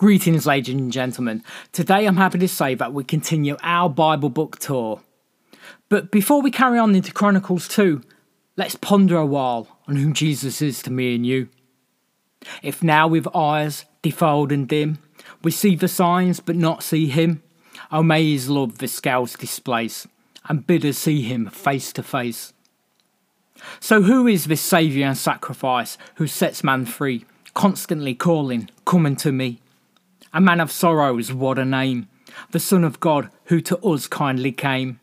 Greetings, ladies and gentlemen. Today I'm happy to say that we continue our Bible book tour. But before we carry on into Chronicles 2, let's ponder a while on who Jesus is to me and you. If now with eyes defiled and dim, we see the signs but not see him, oh may his love the scales displace, and bid us see him face to face. So who is this Saviour and sacrifice who sets man free, constantly calling, Come unto me? A man of sorrows, what a name. The Son of God, who to us kindly came.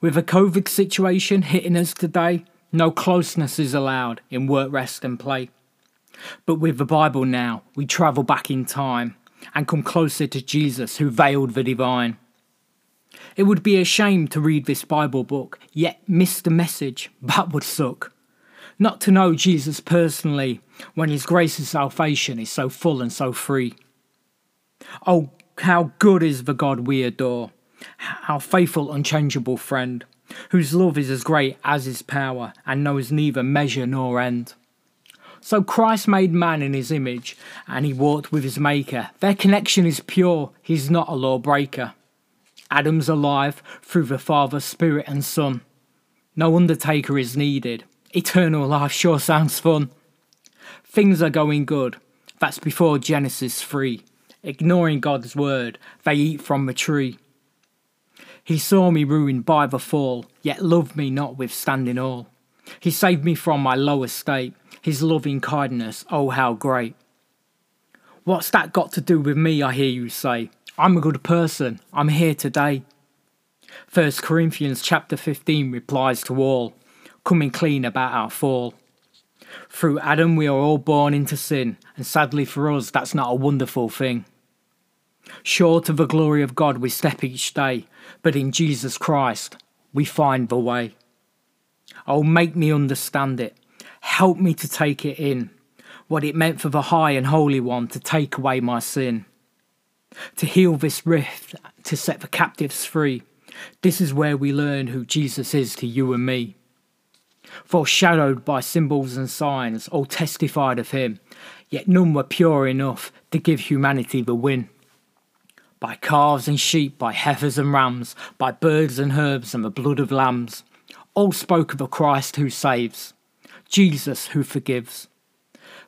With a COVID situation hitting us today, no closeness is allowed in work, rest, and play. But with the Bible now, we travel back in time and come closer to Jesus who veiled the divine. It would be a shame to read this Bible book, yet miss the message. That would suck. Not to know Jesus personally when his grace and salvation is so full and so free. Oh, how good is the God we adore, how faithful, unchangeable friend, whose love is as great as his power and knows neither measure nor end. So Christ made man in his image, and he walked with his Maker. Their connection is pure, he's not a lawbreaker. Adam's alive through the Father, Spirit, and Son. No undertaker is needed. Eternal life sure sounds fun. Things are going good. That's before Genesis 3 ignoring God's word, they eat from the tree. He saw me ruined by the fall, yet loved me notwithstanding all. He saved me from my low estate, his loving kindness, oh how great. What's that got to do with me, I hear you say? I'm a good person, I'm here today. 1 Corinthians chapter 15 replies to all, coming clean about our fall. Through Adam, we are all born into sin, and sadly for us, that's not a wonderful thing. Short of the glory of God, we step each day, but in Jesus Christ, we find the way. Oh, make me understand it. Help me to take it in, what it meant for the High and Holy One to take away my sin. To heal this rift, to set the captives free. This is where we learn who Jesus is to you and me foreshadowed by symbols and signs, all testified of him, yet none were pure enough to give humanity the win. By calves and sheep, by heifers and rams, by birds and herbs and the blood of lambs, all spoke of a Christ who saves, Jesus who forgives.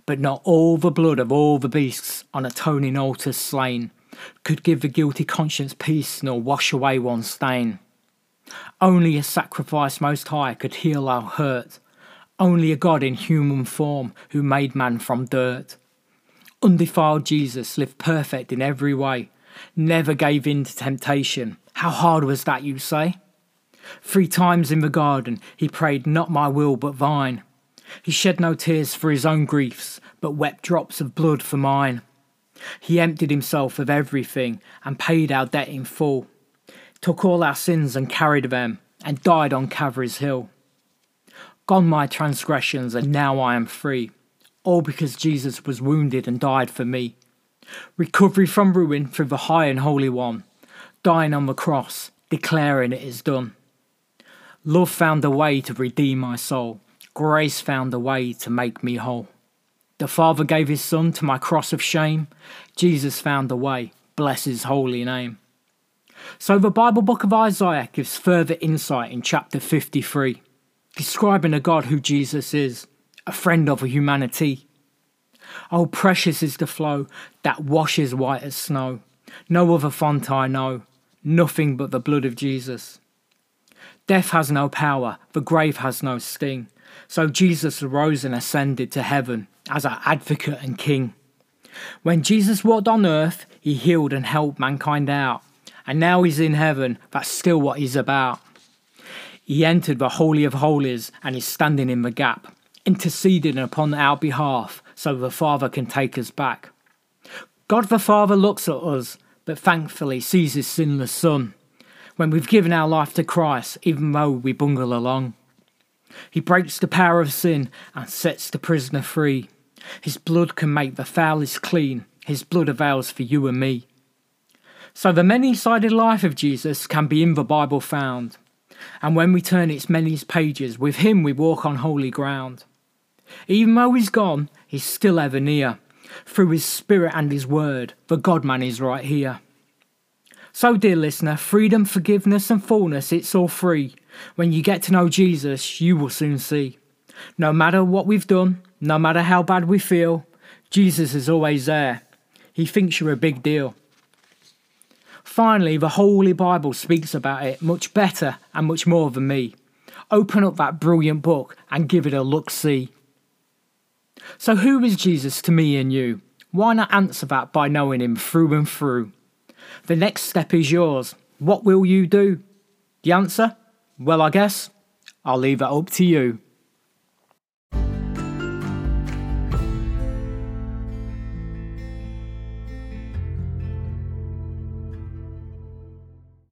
But not all the blood of all the beasts on atoning altars slain could give the guilty conscience peace nor wash away one stain. Only a sacrifice most high could heal our hurt. Only a God in human form who made man from dirt. Undefiled Jesus lived perfect in every way, never gave in to temptation. How hard was that, you say? Three times in the garden he prayed, Not my will, but thine. He shed no tears for his own griefs, but wept drops of blood for mine. He emptied himself of everything and paid our debt in full took all our sins and carried them, and died on Calvary's hill. Gone my transgressions, and now I am free, all because Jesus was wounded and died for me. Recovery from ruin through the High and Holy One, dying on the cross, declaring it is done. Love found a way to redeem my soul, grace found a way to make me whole. The Father gave his Son to my cross of shame, Jesus found a way, bless his holy name. So the Bible book of Isaiah gives further insight in chapter 53, describing a God who Jesus is, a friend of humanity. Oh, precious is the flow that washes white as snow. No other font I know, nothing but the blood of Jesus. Death has no power, the grave has no sting. So Jesus arose and ascended to heaven as our advocate and king. When Jesus walked on earth, he healed and helped mankind out and now he's in heaven. That's still what he's about. He entered the Holy of Holies and is standing in the gap, interceding upon our behalf so the Father can take us back. God the Father looks at us, but thankfully sees his sinless Son when we've given our life to Christ, even though we bungle along. He breaks the power of sin and sets the prisoner free. His blood can make the foulest clean. His blood avails for you and me. So the many sided life of Jesus can be in the Bible found. And when we turn its many pages, with him we walk on holy ground. Even though he's gone, he's still ever near. through His Spirit and His Word. The God man is right here. So, dear listener, freedom, forgiveness, and fullness, it's all free. When you get to know Jesus, you will soon see. No matter what we've done, no matter how bad we feel, Jesus is always there. He thinks you're a big deal. Finally, the Holy Bible speaks about it much better and much more than me. Open up that brilliant book and give it a look see. So, who is Jesus to me and you? Why not answer that by knowing him through and through? The next step is yours. What will you do? The answer? Well, I guess I'll leave that up to you.